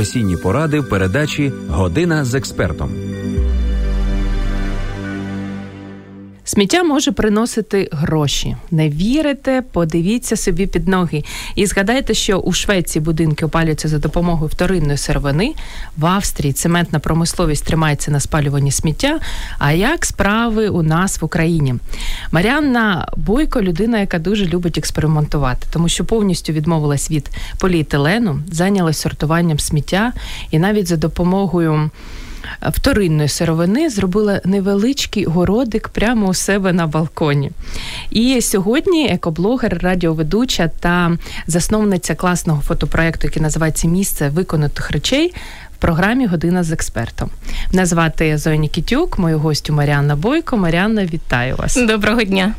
професійні поради в передачі Година з експертом. Сміття може приносити гроші. Не вірите, подивіться собі під ноги. І згадайте, що у Швеції будинки опалюються за допомогою вторинної сировини. В Австрії цементна промисловість тримається на спалюванні сміття. А як справи у нас в Україні? Маріанна Бойко людина, яка дуже любить експериментувати, тому що повністю відмовилась від поліетилену, зайнялась сортуванням сміття і навіть за допомогою вторинної сировини зробила невеличкий городик прямо у себе на балконі. І сьогодні екоблогер, радіоведуча та засновниця класного фотопроекту, який називається Місце виконаних речей. Програмі Година з експертом. Мене звати Зоя Нікітюк, мою гостю Маріанна Бойко. Маріанна, вітаю вас. Доброго дня.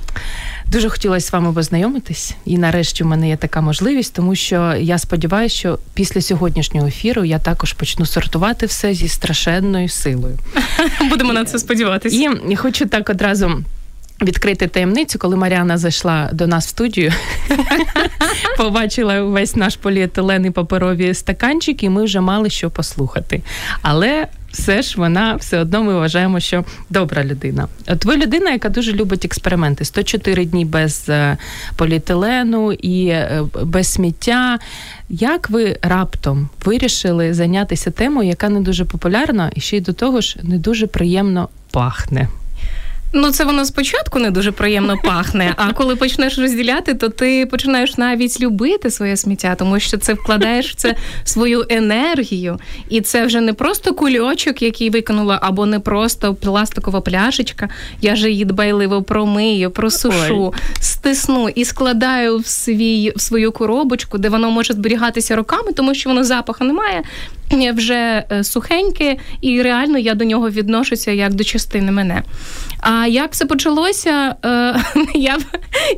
Дуже хотілося з вами познайомитись, і нарешті в мене є така можливість, тому що я сподіваюся, що після сьогоднішнього ефіру я також почну сортувати все зі страшенною силою. Будемо на це сподіватися. І хочу так одразу. Відкрити таємницю, коли Маріана зайшла до нас в студію, побачила весь наш поліетилен і паперові стаканчики, і ми вже мали що послухати. Але все ж вона все одно ми вважаємо, що добра людина. От ви людина, яка дуже любить експерименти. 104 дні без е, поліетилену і е, без сміття. Як ви раптом вирішили зайнятися темою, яка не дуже популярна, і ще й до того ж не дуже приємно пахне? Ну, це воно спочатку не дуже приємно пахне. А коли почнеш розділяти, то ти починаєш навіть любити своє сміття, тому що це вкладаєш в це свою енергію, і це вже не просто кульочок, який викинула, або не просто пластикова пляшечка. Я ж її дбайливо промию, просушу, Ой. стисну і складаю в свій в свою коробочку, де воно може зберігатися роками, тому що воно запаху немає вже е, сухеньке, і реально я до нього відношуся як до частини мене. А як все почалося, е, я б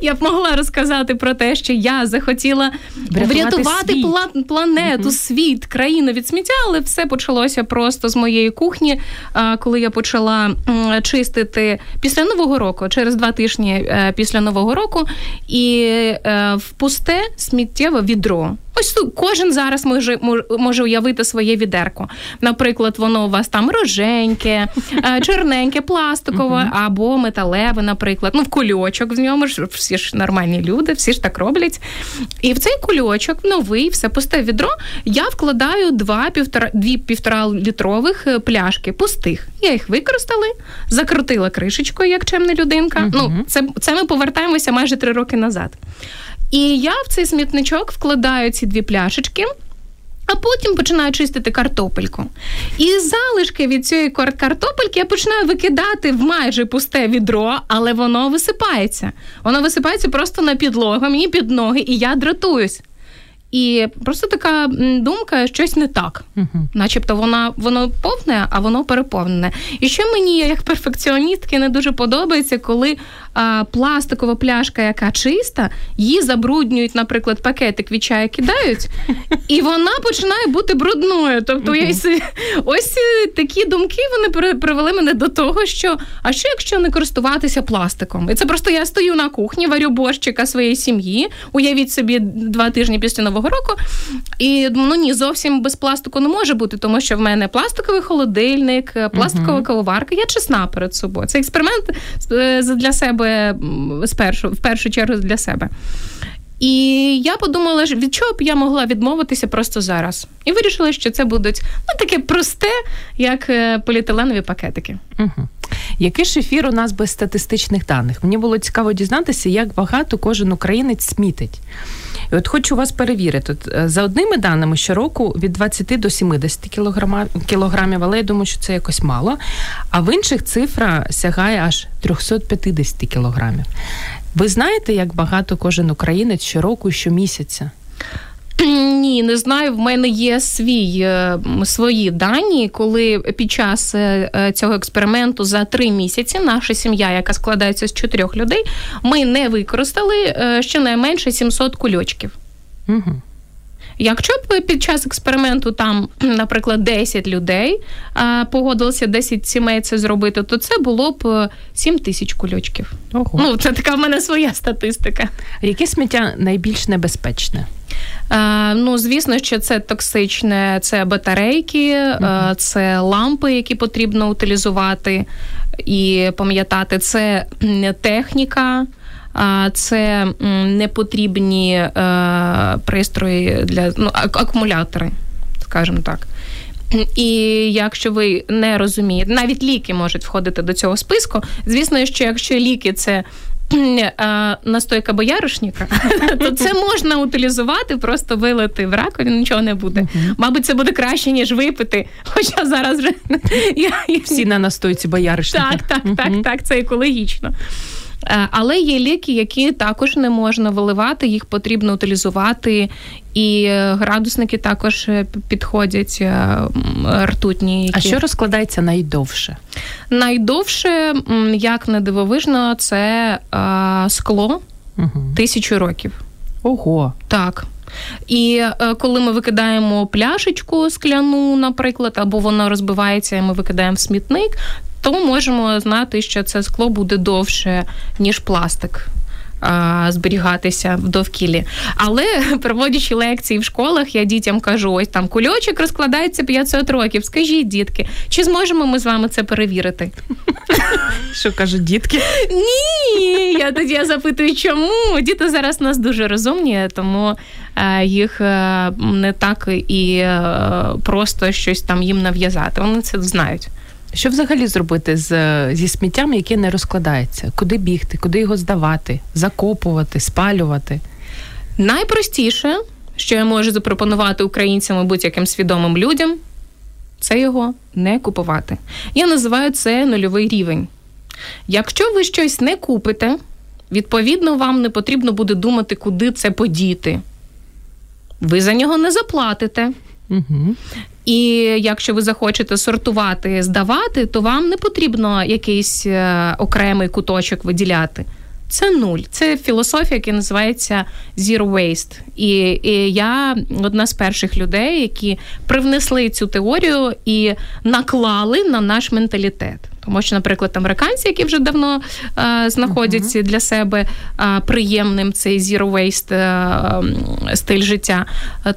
я б могла розказати про те, що я захотіла Врятувати врятувати світ. планету, угу. світ, країну від сміття, але все почалося просто з моєї кухні, коли я почала чистити після нового року, через два тижні е, після нового року, і в пусте сміттєве відро. Ось тут кожен зараз може може уявити своє відерко. Наприклад, воно у вас там роженьке, е, чорненьке, пластикове або металеве, наприклад. Ну, в кульочок в ньому ж всі ж нормальні люди, всі ж так роблять. І в цей кульочок новий, все пусте відро. Я вкладаю два півтора дві півтора літрових е, пляшки пустих. Я їх використала, закрутила кришечкою, як чемна людинка. Ну, це, це ми повертаємося майже три роки назад. І я в цей смітничок вкладаю ці дві пляшечки. А потім починаю чистити картопельку. І залишки від цієї картопельки я починаю викидати в майже пусте відро, але воно висипається. Воно висипається просто на підлогу, мені під ноги, і я дратуюсь. І просто така думка, щось не так, uh-huh. начебто вона воно повне, а воно переповнене. І що мені, як перфекціоністки, не дуже подобається, коли а, пластикова пляшка, яка чиста, її забруднюють, наприклад, пакетик від чаю кидають, і вона починає бути брудною. Тобто, uh-huh. я ось е, такі думки вони привели мене до того, що а що якщо не користуватися пластиком? І це просто я стою на кухні, варю борщика своєї сім'ї. Уявіть собі два тижні після нового року. І ну ні, зовсім без пластику не може бути, тому що в мене пластиковий холодильник, е, пластикова uh кавоварка. Я чесна перед собою. Це експеримент е, для себе спершу, в першу чергу для себе. І я подумала, від чого б я могла відмовитися просто зараз. І вирішила, що це будуть ну, таке просте, як е, поліетиленові пакетики. Угу. Який ж ефір у нас без статистичних даних? Мені було цікаво дізнатися, як багато кожен українець смітить. І от хочу вас перевірити. Е, за одними даними, щороку від 20 до 70 кілограмів, але я думаю, що це якось мало. А в інших цифра сягає аж 350 кілограмів. Ви знаєте, як багато кожен українець щороку щомісяця? Ні, не знаю. В мене є свій е, свої дані, коли під час е, е, цього експерименту за три місяці наша сім'я, яка складається з чотирьох людей, ми не використали щонайменше 700 кульочків. Угу. Якщо б під час експерименту там, наприклад, 10 людей погодилося 10 сімей це зробити, то це було б 7 тисяч кульочків. Ого. Ну, це така в мене своя статистика. Яке сміття найбільш небезпечне? Е, ну, звісно, що це токсичне, це батарейки, е, це лампи, які потрібно утилізувати і пам'ятати, це техніка. Це непотрібні е, пристрої для ну, акумулятори, скажімо так. І якщо ви не розумієте, навіть ліки можуть входити до цього списку. Звісно, що якщо ліки це настойка бояришника, то це можна утилізувати, просто вилити в раковину, нічого не буде. Мабуть, це буде краще, ніж випити. Хоча зараз вже всі на настойці бояришника. Так, так, так, так, це екологічно. Е, але є ліки, які також не можна виливати, їх потрібно утилізувати. І градусники також е, підходять е, ртутні. Які... А що розкладається найдовше? Найдовше, як не дивовижно, це скло угу. тисячу років. Ого. Так. І коли ми викидаємо пляшечку скляну, наприклад, або вона розбивається, і ми викидаємо в смітник, то можемо знати, що це скло буде довше, ніж пластик. Зберігатися в довкіллі. Але проводячи лекції в школах, я дітям кажу: ось там кульочок розкладається 500 років. Скажіть, дітки, чи зможемо ми з вами це перевірити? Що кажуть дітки? Ні, я тоді запитую, чому діти зараз у нас дуже розумні, тому е, їх е, не так і е, просто щось там їм нав'язати. Вони це знають. Що взагалі зробити з, зі сміттям, яке не розкладається? Куди бігти, куди його здавати, закопувати, спалювати? Найпростіше, що я можу запропонувати українцям і будь-яким свідомим людям, це його не купувати. Я називаю це нульовий рівень. Якщо ви щось не купите, відповідно, вам не потрібно буде думати, куди це подіти. Ви за нього не заплатите. Угу. І якщо ви захочете сортувати, здавати, то вам не потрібно якийсь е, окремий куточок виділяти. Це нуль. Це філософія, яка називається Zero Waste. І, і я одна з перших людей, які привнесли цю теорію і наклали на наш менталітет. Тому що, наприклад, американці, які вже давно е, знаходяться uh-huh. для себе е, приємним цей zero waste е, стиль життя,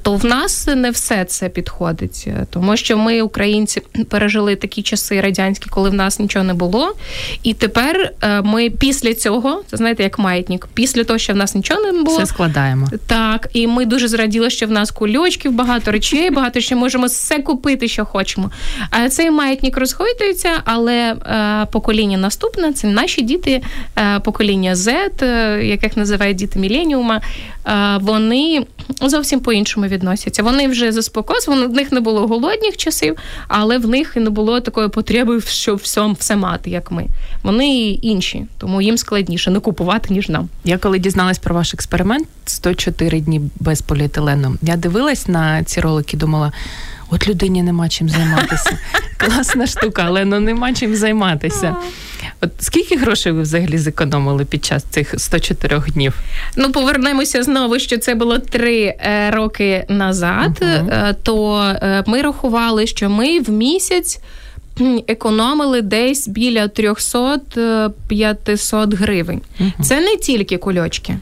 то в нас не все це підходить, тому що ми, українці, пережили такі часи радянські, коли в нас нічого не було. І тепер е, ми після цього, це знаєте, як маятник, після того, що в нас нічого не було, все складаємо. Так, і ми дуже зраділи, що в нас кульочків, багато речей, багато що можемо все купити, що хочемо. А цей маятник розгойдується, але Е, покоління наступне це наші діти, е, покоління Z, е, яких називають діти Міленіума. Вони зовсім по-іншому відносяться. Вони вже заспокоїлися, в них не було голодних часів, але в них і не було такої потреби, що всьому все мати, як ми. Вони інші, тому їм складніше не купувати, ніж нам. Я коли дізналась про ваш експеримент 104 дні без поліетилену, я дивилась на ці ролики, думала. От людині нема чим займатися. Класна штука, але ну нема чим займатися. От скільки грошей ви взагалі зекономили під час цих 104 днів? Ну, повернемося знову, що це було три е, роки назад. Uh-huh. То е, ми рахували, що ми в місяць. Економили десь біля 300-500 гривень. Uh-huh. Це не тільки кульочки.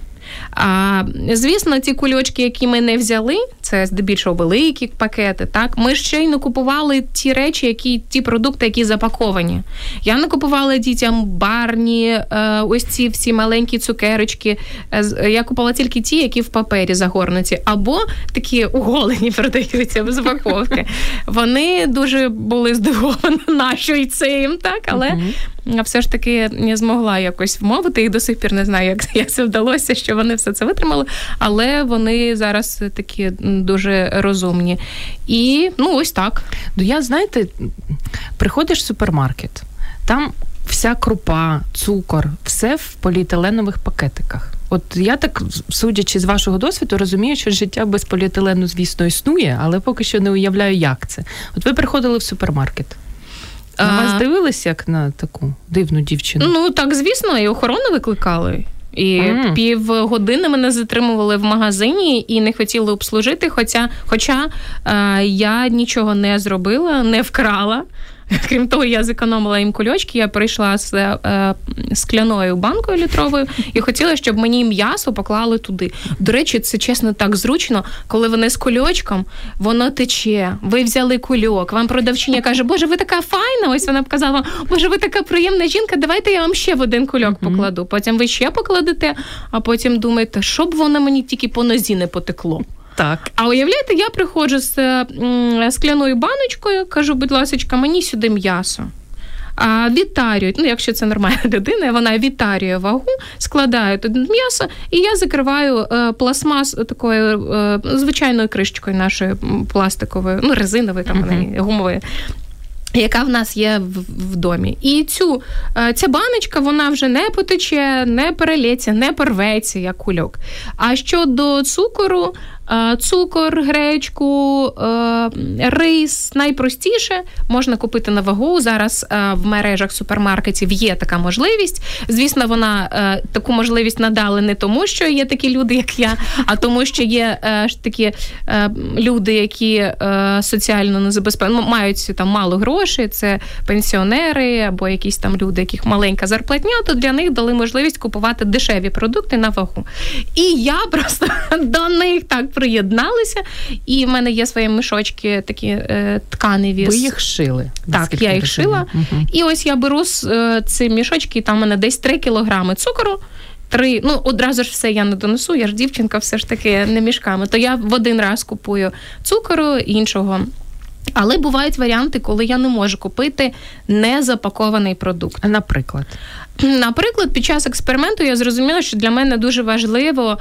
А звісно, ті кульочки, які ми не взяли, це здебільшого великі пакети. Так, ми ще й не купували ті речі, які ті продукти, які запаковані. Я не купувала дітям барні, е, ось ці всі маленькі цукерочки. Е, я купувала тільки ті, які в папері загорнуті, або такі уголені продаються в запаковки. Вони дуже були здивовані, на що й цим, так, але. Все ж таки не змогла якось вмовити і до сих пір не знаю, як як це вдалося, що вони все це витримали, але вони зараз такі дуже розумні. І ну ось так. Ну я знаєте, приходиш в супермаркет, там вся крупа, цукор, все в поліетиленових пакетиках. От я так, судячи з вашого досвіду, розумію, що життя без поліетилену, звісно, існує, але поки що не уявляю, як це. От ви приходили в супермаркет. На вас дивилися як на таку дивну дівчину? Ну так, звісно, і охорону викликали. І mm. півгодини мене затримували в магазині і не хотіли обслужити. Хоча, хоча е, я нічого не зробила, не вкрала. Крім того, я зекономила їм кульочки, я прийшла з е, скляною банкою літровою і хотіла, щоб мені м'ясо поклали туди. До речі, це чесно так зручно, коли вони з кульочком, воно тече. Ви взяли кульок. Вам продавчиня каже, Боже, ви така файна. Ось вона показала, Боже, ви така приємна жінка. Давайте я вам ще в один кульок покладу. Потім ви ще покладете, а потім думаєте, щоб воно мені тільки по нозі не потекло. Так. А уявляєте, я приходжу з м, скляною баночкою, кажу, будь ласка, мені сюди м'ясо. А Вітарюють, ну якщо це нормальна людина, вона вітарює вагу, складає туди м'ясо, і я закриваю е, пластмас такою е, звичайною кришечкою нашої пластикової, ну резинової там uh-huh. гумової. Яка в нас є в, в домі, і цю е, ця баночка вона вже не потече, не перелється, не порветься як кульок. А щодо цукору, цукор, гречку, е, рис найпростіше можна купити на вагу. Зараз е, в мережах супермаркетів є така можливість. Звісно, вона таку можливість надали не тому, що є такі люди, як я, а тому, що є такі люди, які соціально не забезпечені, ну, мають там мало грошей. Це пенсіонери або якісь там люди, яких маленька зарплатня, то для них дали можливість купувати дешеві продукти на вагу. І я просто до них так приєдналися, і в мене є свої мішочки такі е, тканеві. Ви їх шили? Так, я їх шила. Угу. І ось я беру е, ці мішочки, і там в мене десь 3 кілограми цукору. Три, ну одразу ж все я не донесу, я ж дівчинка, все ж таки не мішками. То я в один раз купую цукору іншого. Але бувають варіанти, коли я не можу купити незапакований продукт. Наприклад, Наприклад, під час експерименту я зрозуміла, що для мене дуже важливо,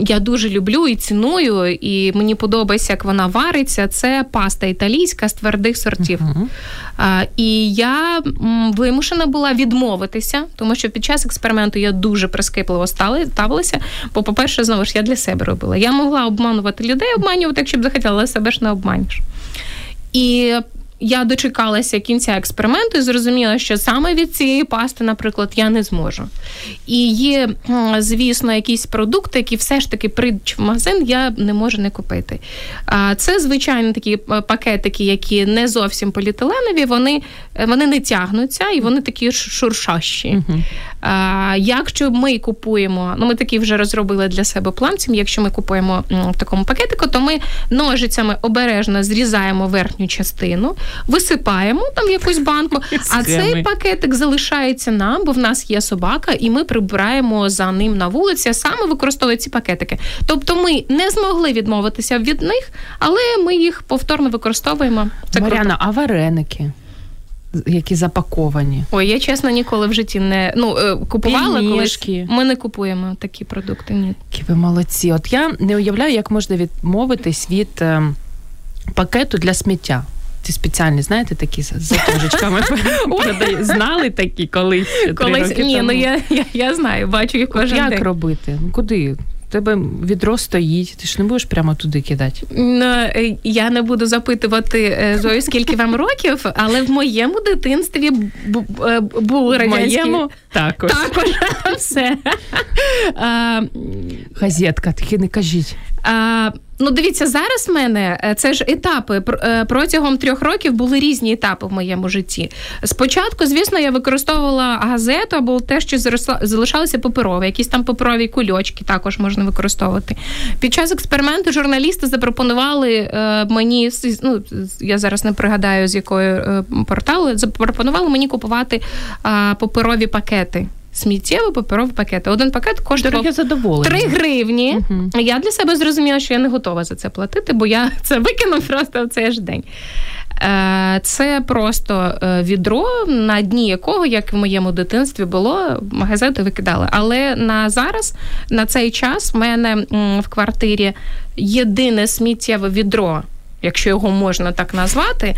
я дуже люблю і ціную, і мені подобається, як вона вариться. Це паста італійська з твердих сортів. Uh-huh. І я вимушена була відмовитися, тому що під час експерименту я дуже прискіпливо ставилася. Бо, по-перше, знову ж я для себе робила. Я могла обманувати людей, обманювати, якщо б захотіла, але себе ж не обманюєш. І я дочекалася кінця експерименту і зрозуміла, що саме від цієї пасти, наприклад, я не зможу. І є, звісно, якісь продукти, які все ж таки прийдуть в магазин, я не можу не купити. А це, звичайно, такі е, пакетики, які не зовсім поліетиленові, вони е, вони не тягнуться і вони такі шуршащі. Uh-huh. А, Якщо ми купуємо, ну ми такі вже розробили для себе план, якщо ми купуємо в такому пакетику, то ми ножицями обережно зрізаємо верхню частину висипаємо там якусь банку, а цей пакетик залишається нам, бо в нас є собака, і ми прибираємо за ним на вулиці, а саме використовує ці пакетики. Тобто ми не змогли відмовитися від них, але ми їх повторно використовуємо. Це Маріана, а вареники? Які запаковані. Ой, я чесно ніколи в житті не ну е, купувала колись. Ми не купуємо такі продукти. Ні. Які ви молодці. От я не уявляю, як можна відмовитись від е, пакету для сміття. Ці спеціальні, знаєте, такі з затяжечками знали такі колись. Колись ні, ну я знаю, бачу їх кожен день. Як робити? Ну куди? Тебе відро стоїть, ти ж не будеш прямо туди кидати. Ну, е, Я не буду запитувати е, Зою, скільки вам років, але в моєму дитинстві е, були радянські... моєму також. Також все. Газетка, таки не кажіть. А, Ну, дивіться, зараз в мене е, це ж етапи. Е, протягом трьох років були різні етапи в моєму житті. Спочатку, звісно, я використовувала газету або те, що залишалося паперове, якісь там паперові кульочки також можна використовувати. Під час експерименту журналісти запропонували е, мені ну, я зараз не пригадаю з якої порталу, запропонували мені купувати паперові пакети сміттєво паперові пакети. Один пакет коштував 3 гривні. uh Я для себе зрозуміла, що я не готова за це платити, бо я це викинув просто в цей ж день. Е, це просто е, відро, на дні якого, як в моєму дитинстві, було, газети викидали. Але на зараз, на цей час, в мене в квартирі єдине сміттєве відро якщо його можна так назвати.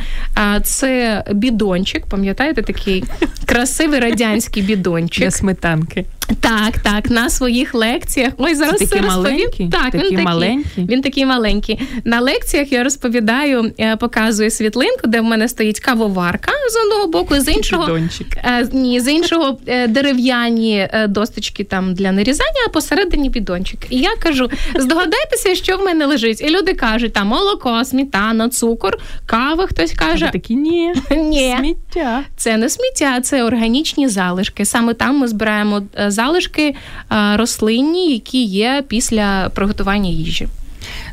Це бідончик, пам'ятаєте, такий красивий радянський бідончик. Для сметанки. Так, так, на своїх лекціях. Ой, зараз Це такі маленькі? Так, такі він такий маленький. Він такий маленький. На лекціях я розповідаю, е, показую світлинку, де в мене стоїть кавоварка з одного боку, з іншого е, ні, з іншого е, дерев'яні досточки там для нарізання, а посередині бідончик. І я кажу: здогадайтеся, що в мене лежить. І люди кажуть, там молоко, сметана, цукор, кава. Хтось каже, такі ні, ні. сміття. Це не сміття, це органічні залишки. Саме там ми збираємо залишки е, рослинні, які є після приготування їжі.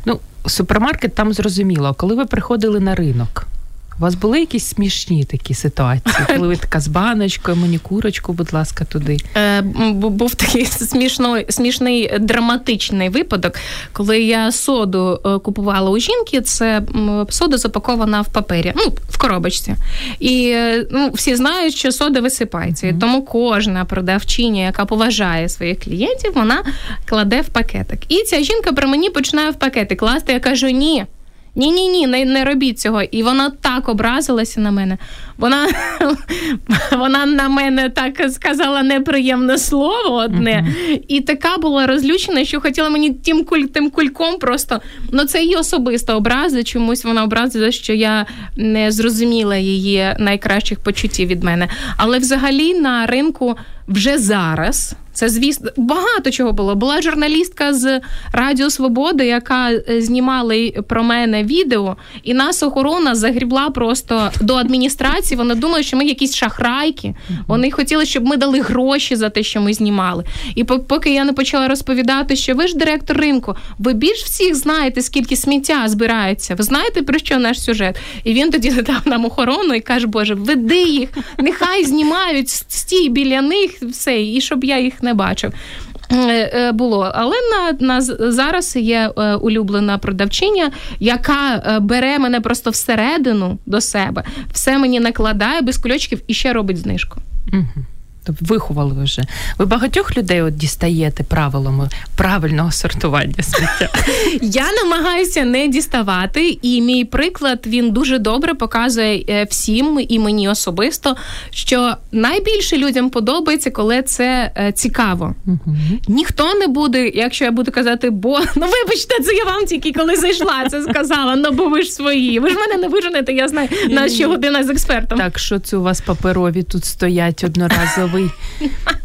Ну, супермаркет там зрозуміло. Коли ви приходили на ринок, у вас були якісь смішні такі ситуації? Коли ви така з баночкою, мені курочку, будь ласка, туди. Е, був такий смішний, смішний драматичний випадок, коли я соду е, купувала у жінки. Це сода запакована в папері, ну в коробочці. І е, ну, всі знають, що сода висипається. І тому кожна продавчиня, яка поважає своїх клієнтів, вона кладе в пакетик. І ця жінка при мені починає в пакетик класти. Я кажу, ні. Ні, ні, ні, не, не робіть цього. І вона так образилася на мене. Вона, вона на мене так сказала неприємне слово одне, і така була розлючена, що хотіла мені тим куль, тим кульком просто. Ну це її особиста образа. Чомусь вона образила, що я не зрозуміла її найкращих почуттів від мене. Але взагалі на ринку вже зараз. Це звісно багато чого було. Була журналістка з Радіо Свобода, яка е, знімала про мене відео, і нас охорона загрібла просто до адміністрації. Вони думали, що ми якісь шахрайки. Вони хотіли, щоб ми дали гроші за те, що ми знімали. І по- поки я не почала розповідати, що ви ж директор ринку, ви більш всіх знаєте, скільки сміття збирається. Ви знаєте про що наш сюжет? І він тоді дав нам охорону і каже: Боже, веди їх, нехай знімають стій біля них, все, і щоб я їх не бачив. Е, е, Було, але на, на зараз є е, улюблена продавчиня, яка бере мене просто всередину до себе, все мені накладає без кульочків і ще робить знижку. Угу. Тобто виховали ви вже. Ви багатьох людей от дістаєте правилами правильного сортування сміття. Я намагаюся не діставати, і мій приклад він дуже добре показує е, всім і мені особисто, що найбільше людям подобається, коли це е, цікаво. Угу. Ніхто не буде, якщо я буду казати, бо ну вибачте, це я вам тільки коли зайшла, це сказала. Ну бо ви ж свої. Ви ж мене не виженете, я знаю на що година з експертом. Так, що це у вас паперові тут стоять одноразовий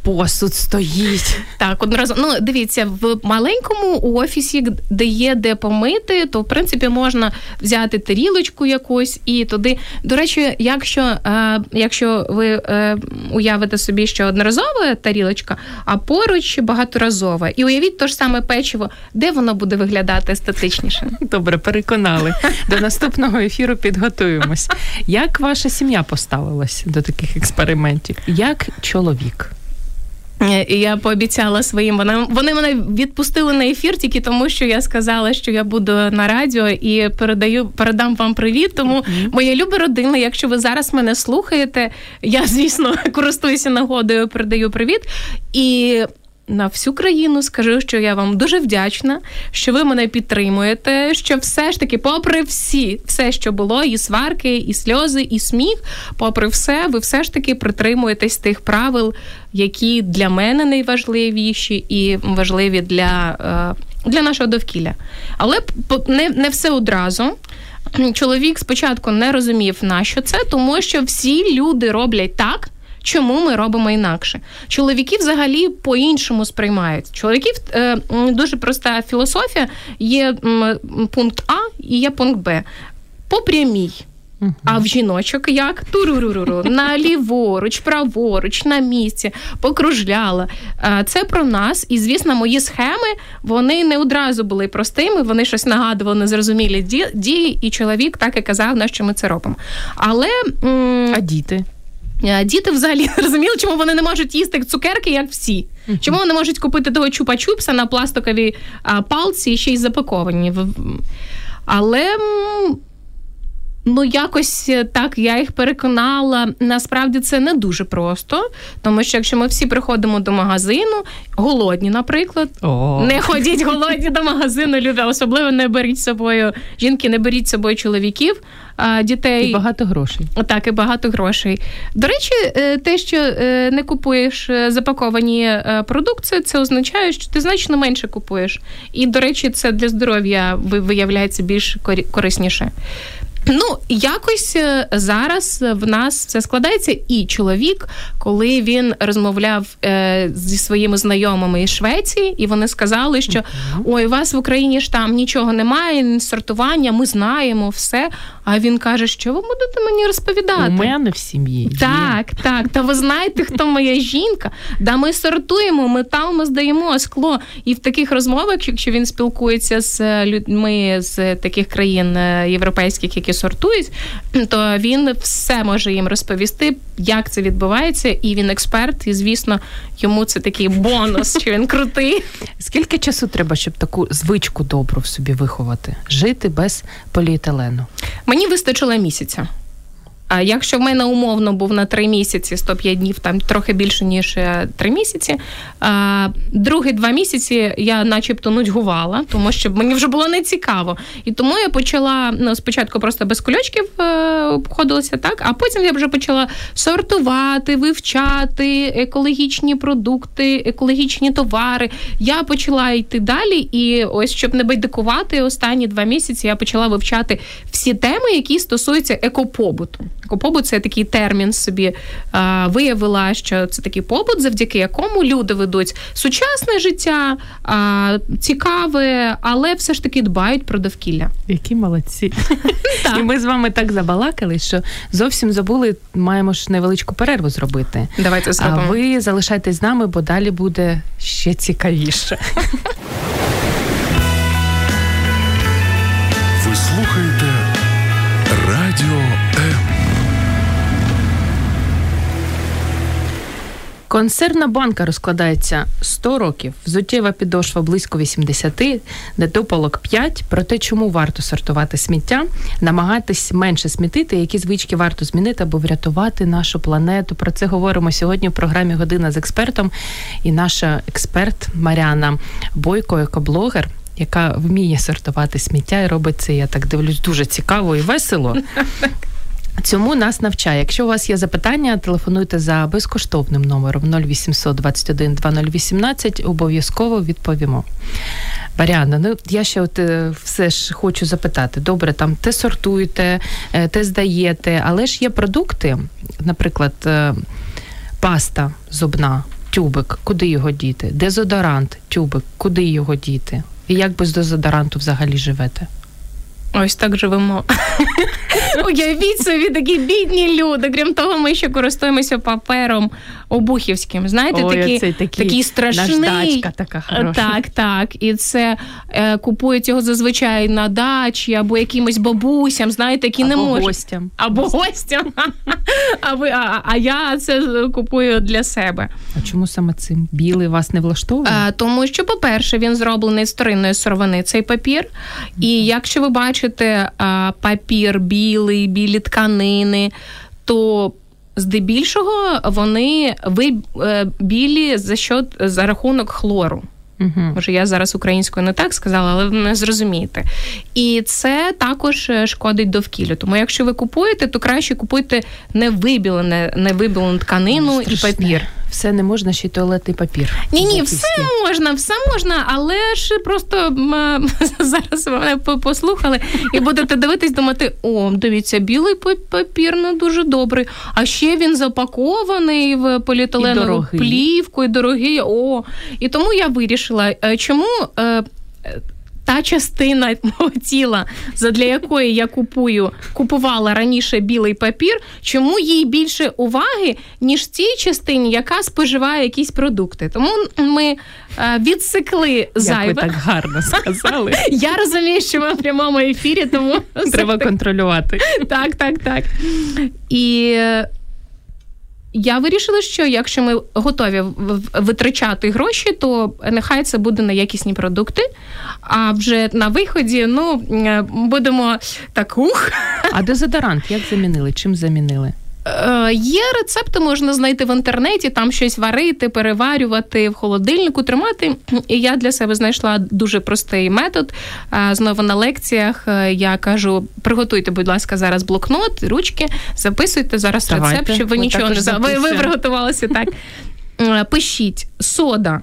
посуд стоїть. Так, одноразово. Ну, дивіться, в маленькому офісі, де є де помити, то в принципі можна взяти тарілочку якусь і туди. До речі, якщо, е, якщо ви е, уявите собі, що одноразова тарілочка, а поруч багаторазова, і уявіть то ж саме печиво, де воно буде виглядати естетичніше. Добре, переконали. До наступного ефіру підготуємось. Як ваша сім'я поставилась до таких експериментів? Як чоловік? Е, І я пообіцяла своїм. Вона вони мене відпустили на ефір тільки тому, що я сказала, що я буду на радіо і передаю, передам вам привіт. Тому моя люба родина, якщо ви зараз мене слухаєте, я звісно користуюся нагодою, передаю привіт. І на всю країну скажу, що я вам дуже вдячна, що ви мене підтримуєте. Що все ж таки, попри всі, все, що було, і сварки, і сльози, і сміх, попри все, ви все ж таки притримуєтесь тих правил, які для мене найважливіші і важливі для, е, для нашого довкілля. Але не, не все одразу. Чоловік спочатку не розумів, на що це, тому що всі люди роблять так. Чому ми робимо інакше? Чоловіки взагалі по-іншому сприймають. Чоловіків е, дуже проста філософія: є м, пункт А і є пункт Б. По прямій. А в жіночок як туруруруру, на ліворуч, праворуч, на місці, покружляла. Це про нас. І, звісно, мої схеми вони не одразу були простими, вони щось нагадували незрозумілі дії, і чоловік так і казав, на що ми це робимо. Але м, А діти? Е, Діти взагалі не розуміли, чому вони не можуть їсти цукерки, як всі. Чому вони можуть купити того чупа-чупса на пластиковій а, палці і ще й запаковані. Але Ну, якось е, так я їх переконала. Насправді це не дуже просто, тому що якщо ми всі приходимо до магазину, голодні, наприклад, не ходіть голодні до магазину, люди, особливо не беріть з собою жінки, не беріть з собою чоловіків, дітей І багато грошей. Так, і багато грошей. До речі, е, те, що е, не купуєш запаковані продукти, це означає, що ти значно менше купуєш. І, до речі, це для здоров'я виявляється більш корисніше. Ну, якось е, зараз в нас все складається, і чоловік, коли він розмовляв е, зі своїми знайомими із Швеції, і вони сказали, що ой, у вас в Україні ж там нічого немає, сортування, ми знаємо все. А він каже, що ви будете мені розповідати? У мене в сім'ї. Так, так. Та ви знаєте, хто моя жінка? Да ми сортуємо, метал ми здаємо скло. І в таких розмовах, якщо він спілкується з людьми з таких країн е, європейських, які сортують, то він все може їм розповісти, як це відбувається, і він експерт, і звісно, йому це такий бонус, що він крутий. Скільки часу треба, щоб таку звичку добру в собі виховати? Жити без поліетилену? Мені вистачило місяця. А якщо в мене умовно був на три місяці, 105 днів, там трохи більше ніж е, три місяці. А другі два місяці я, начебто, нудьгувала, тому що мені вже було не цікаво. І тому я почала ну, спочатку просто без кульочків е, обходилася, так, а потім я вже почала сортувати, вивчати екологічні продукти, екологічні товари. Я почала йти далі, і ось щоб не байдикувати, останні два місяці я почала вивчати всі теми, які стосуються екопобуту. Побут це такий термін собі а, виявила, що це такий побут, завдяки якому люди ведуть сучасне життя, а, цікаве, але все ж таки дбають про довкілля. Які молодці. І ми з вами так забалакали, що зовсім забули, маємо ж невеличку перерву зробити. Давайте зробимо. А ви залишайтесь з нами, бо далі буде ще цікавіше. Консервна банка розкладається 100 років, взуттєва підошва близько 80, недопалок 5. Про те, чому варто сортувати сміття, намагатись менше смітити, які звички варто змінити або врятувати нашу планету. Про це говоримо сьогодні в програмі Година з експертом. І наша експерт Маріана Бойко, екоблогер, яка вміє сортувати сміття і робить це, я так дивлюсь, дуже цікаво і весело. Цьому нас навчає. Якщо у вас є запитання, телефонуйте за безкоштовним номером 0800 21 2018, Обов'язково відповімо. Баряна, ну я ще от е, все ж хочу запитати. Добре, там те сортуєте, е, те здаєте, але ж є продукти, наприклад, е, паста зубна, тюбик, куди його діти? Дезодорант, тюбик, куди його діти? І як без дезодоранту взагалі живете? Ось так живемо. Уявіть собі такі бідні люди. Крім того, ми ще користуємося папером обухівським. Знаєте, Ой, такий, такий, такий страшний. Наждачка така хороша. Так, так. І це е, купують його зазвичай на дачі або якимось бабусям, знаєте, які або не можуть. гостям. Або гостям. А, ви, а, а я це купую для себе. А чому саме цим білий вас не влаштовує? А, тому що, по-перше, він зроблений з вторинної сировини цей папір. І якщо ви бачите а, папір білий, білі тканини, то здебільшого вони е, білі за що за рахунок хлору. Угу. Може, я зараз українською не так сказала, але ви не зрозумієте. І це також е, шкодить довкіллю. Тому, якщо ви купуєте, то краще купуйте невибілене, невибілену тканину Страшне. і папір. Все не можна, ще й туалетний папір. Ні, ні, все можна, все можна, але ж просто м- зараз мене послухали і будете дивитись, думати: о, дивіться, білий папір ну дуже добрий. А ще він запакований в поліетиленову плівку і дорогий. О, і тому я вирішила, е, чому. Е, та частина мого тіла, задля якої я купую, купувала раніше білий папір, чому їй більше уваги, ніж цій частині, яка споживає якісь продукти. Тому ми е, відсекли зайве. Як ви так гарно сказали. Я розумію, що ми в прямому ефірі, тому треба контролювати. Так, так, так. І я вирішила, що якщо ми готові витрачати гроші, то нехай це буде на якісні продукти. А вже на виході, ну будемо так ух. А дезодорант як замінили? Чим замінили? Е, є рецепти, можна знайти в інтернеті, там щось варити, переварювати в холодильнику, тримати. І я для себе знайшла дуже простий метод. Е, знову на лекціях е, я кажу: приготуйте, будь ласка, зараз блокнот, ручки, записуйте зараз Давайте. рецепт, щоб ви, ви нічого не за ви, ви приготувалися так. Пишіть сода.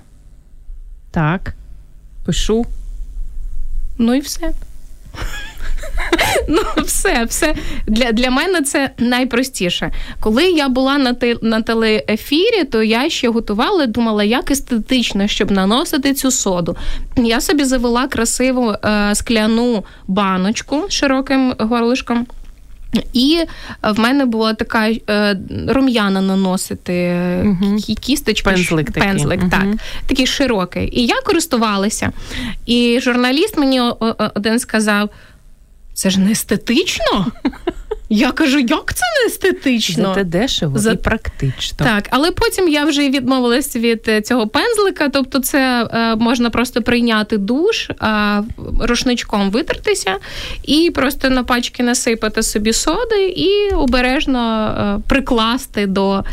Так, пишу. Ну і все. Ну, все, все для для мене це найпростіше. Коли я була на те, на телеефірі, то я ще готувала, думала, як естетично, щоб наносити цю соду. Я собі завела красиву е, скляну баночку з широким горлишком. І в мене була така е, рум'яна наносити uh кісточку, пензлик, пензлик такий. так, такий широкий. І я користувалася. І журналіст мені один сказав: це ж не естетично. Я кажу, як це не естетично? Зате дешево За... і практично. Так, але потім я вже відмовилась від е, цього пензлика, тобто це е, можна просто прийняти душ, е, рушничком витертися і просто на пачки насипати собі соди і обережно е, прикласти до.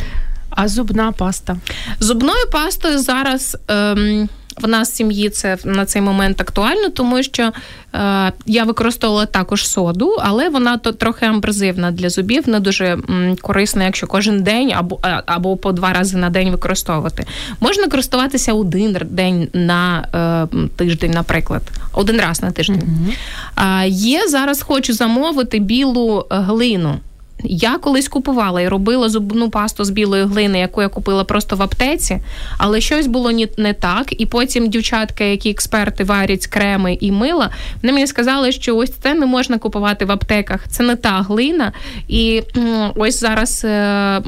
А зубна паста? Зубною пастою зараз. Е, в нас в сім'ї це на цей момент актуально, тому що е, я використовувала також соду, але вона то трохи амбразивна для зубів, не дуже м, корисна, якщо кожен день або або по два рази на день використовувати. Можна користуватися один день на е, тиждень, наприклад, один раз на тиждень. Mm-hmm. Е, є зараз, хочу замовити білу глину. Я колись купувала і робила зубну пасту з білої глини, яку я купила просто в аптеці, але щось було не так. І потім дівчатка, які експерти варять креми і мила, вони мені сказали, що ось це не можна купувати в аптеках. Це не та глина. І ось зараз е,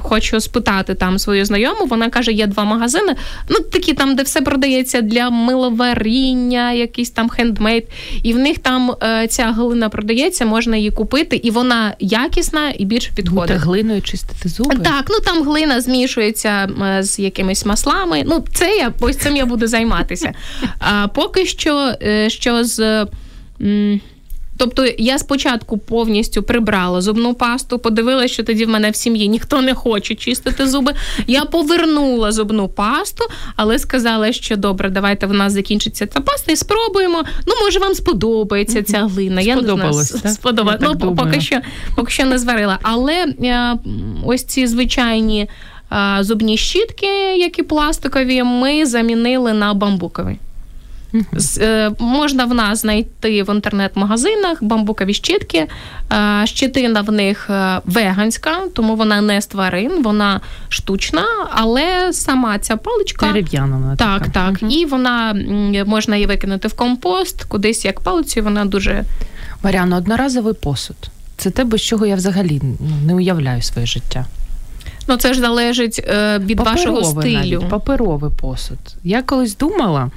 хочу спитати там свою знайому. Вона каже: є два магазини. Ну такі там, де все продається для миловаріння, якийсь там хендмейд. І в них там е, ця глина продається, можна її купити, і вона якісна якісна і більше підходить. Бути глиною чистити зуби? Так, ну там глина змішується з якимись маслами. Ну, це я ось цим я буду займатися. А поки що, е, що з. Тобто я спочатку повністю прибрала зубну пасту, подивилася, що тоді в мене в сім'ї ніхто не хоче чистити зуби. Я повернула зубну пасту, але сказала, що добре, давайте в нас закінчиться ця паста і спробуємо. Ну, може, вам сподобається ця глина. Я не знаю. Ну, думаю. поки що поки що не зварила. Але е, ось ці звичайні е, зубні щітки, які пластикові, ми замінили на бамбукові. Е, можна в нас знайти в інтернет-магазинах бамбукові щітки. Е, щитина в них е, веганська, тому вона не з тварин, вона штучна, але сама ця паличка дерев'яна. Вона так, така. так. Угу. І вона можна її викинути в компост, кудись як палицю, вона дуже. Маріано, одноразовий посуд. Це те, без чого я взагалі не уявляю своє життя. Ну, це ж залежить е, від Паперовий вашого стилю. Навіть, паперовий посуд. Я колись думала,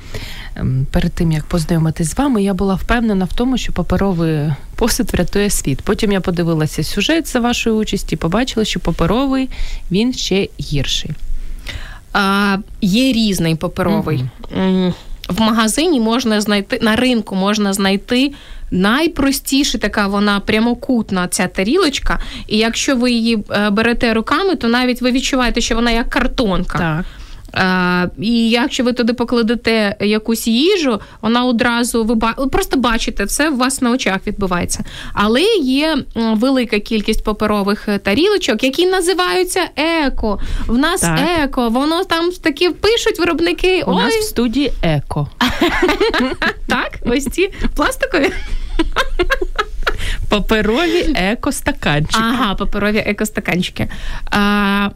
ем, перед тим як познайомитись з вами, я була впевнена в тому, що паперовий посуд врятує світ. Потім я подивилася сюжет за вашої участі, побачила, що паперовий він ще гірший. А, Є різний паперовий. mm В магазині можна знайти на ринку можна знайти найпростіша така вона прямокутна ця тарілочка. І якщо ви її е, берете руками, то навіть ви відчуваєте, що вона як картонка. Так. А, І якщо ви туди покладете якусь їжу, вона одразу ви просто бачите, все у вас на очах відбувається. Але є велика кількість паперових тарілочок, які називаються еко. В нас так. еко, воно там такі пишуть виробники. У Ой. нас в студії еко. Так, ось ці пластикові. Паперові екостаканчики. Ага, паперові екостаканчики. А,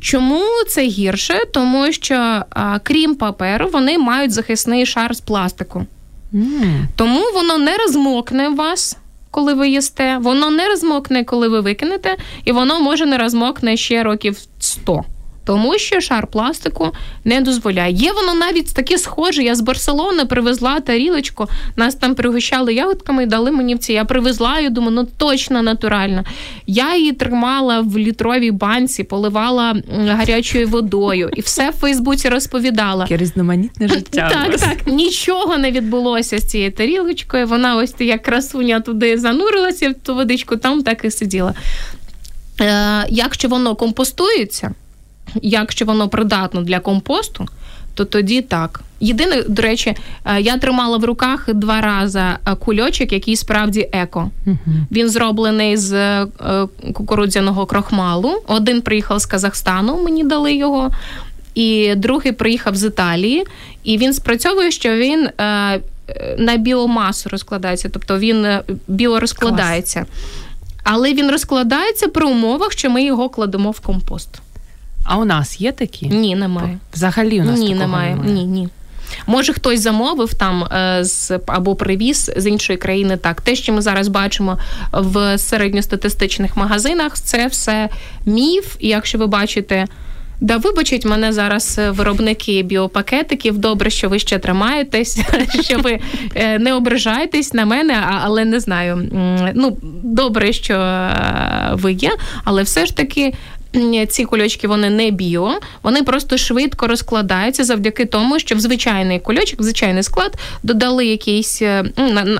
Чому це гірше? Тому що, а, крім паперу, вони мають захисний шар з пластику. Mm. Тому воно не розмокне вас, коли ви їсте, воно не розмокне, коли ви викинете, і воно може не розмокне ще років 100. Тому що шар пластику не дозволяє. Є воно навіть таке схоже. Я з Барселони привезла тарілочку, нас там пригощали ягодками і дали мені в ці. Я привезла і думаю, ну точно натуральна. Я її тримала в літровій банці, поливала гарячою водою і все в Фейсбуці розповідала. Таке різноманітне життя. Так, так, нічого не відбулося з цією тарілочкою. Вона ось як красуня туди занурилася в ту водичку, там так і сиділа. Е, Якщо воно компостується, якщо воно придатно для компосту, то тоді так. Єдине, до речі, е, я тримала в руках два рази е, кульочок, який справді еко. Угу. Він зроблений з е, кукурудзяного крохмалу. Один приїхав з Казахстану, мені дали його, і другий приїхав з Італії. І він спрацьовує, що він на біомасу розкладається, тобто він біорозкладається. Але він розкладається при умовах, що ми його кладемо в компост. А у нас є такі? Ні, немає. Взагалі у нас ні, такого немає. немає. Ні, ні. Може, хтось замовив там е, з або привіз з іншої країни. Так, те, що ми зараз бачимо в середньостатистичних магазинах, це все міф. І якщо ви бачите. Да, вибачить мене зараз виробники біопакетиків. Добре, що ви ще тримаєтесь, що ви е, не ображаєтесь на мене, але не знаю. Ну, добре, що е, ви є, але все ж таки ці кульочки вони не біо, вони просто швидко розкладаються завдяки тому, що в звичайний кульочок, в звичайний склад додали якийсь, е,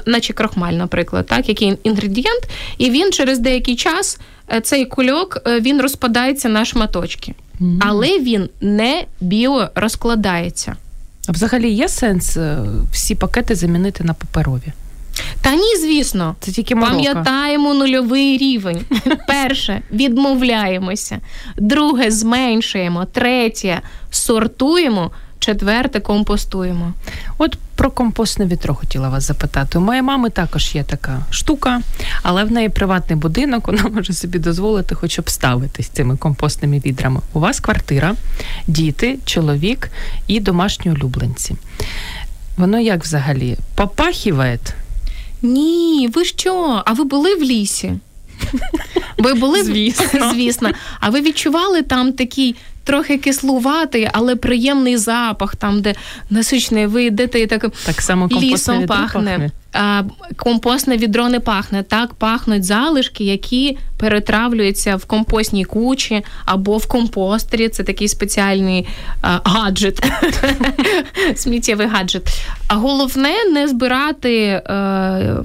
наче крохмаль, наприклад, так, який інгредієнт, і він через деякий час е, цей кульок е, він розпадається на шматочки, mm-hmm. але він не біорозкладається. А взагалі є сенс всі пакети замінити на паперові? Та ні, звісно, це тільки морока. пам'ятаємо нульовий рівень. Перше відмовляємося, друге зменшуємо, третє сортуємо. Четверте компостуємо. От про компостне вітро хотіла вас запитати. У моєї мами також є така штука, але в неї приватний будинок, вона може собі дозволити хоч обставитись цими компостними відрами. У вас квартира, діти, чоловік і домашні улюбленці. Воно як взагалі попахіває? Ні, ви що? А ви були в лісі? Ви були звісно. звісно. А ви відчували там такий трохи кислуватий, але приємний запах, там, де насичний, ви йдете і так, так само лісом пахне. пахне. Компостне відро не пахне. Так пахнуть залишки, які перетравлюються в компостній кучі або в компостері. Це такий спеціальний гаджет, сміттєвий гаджет. А головне не збирати. Е,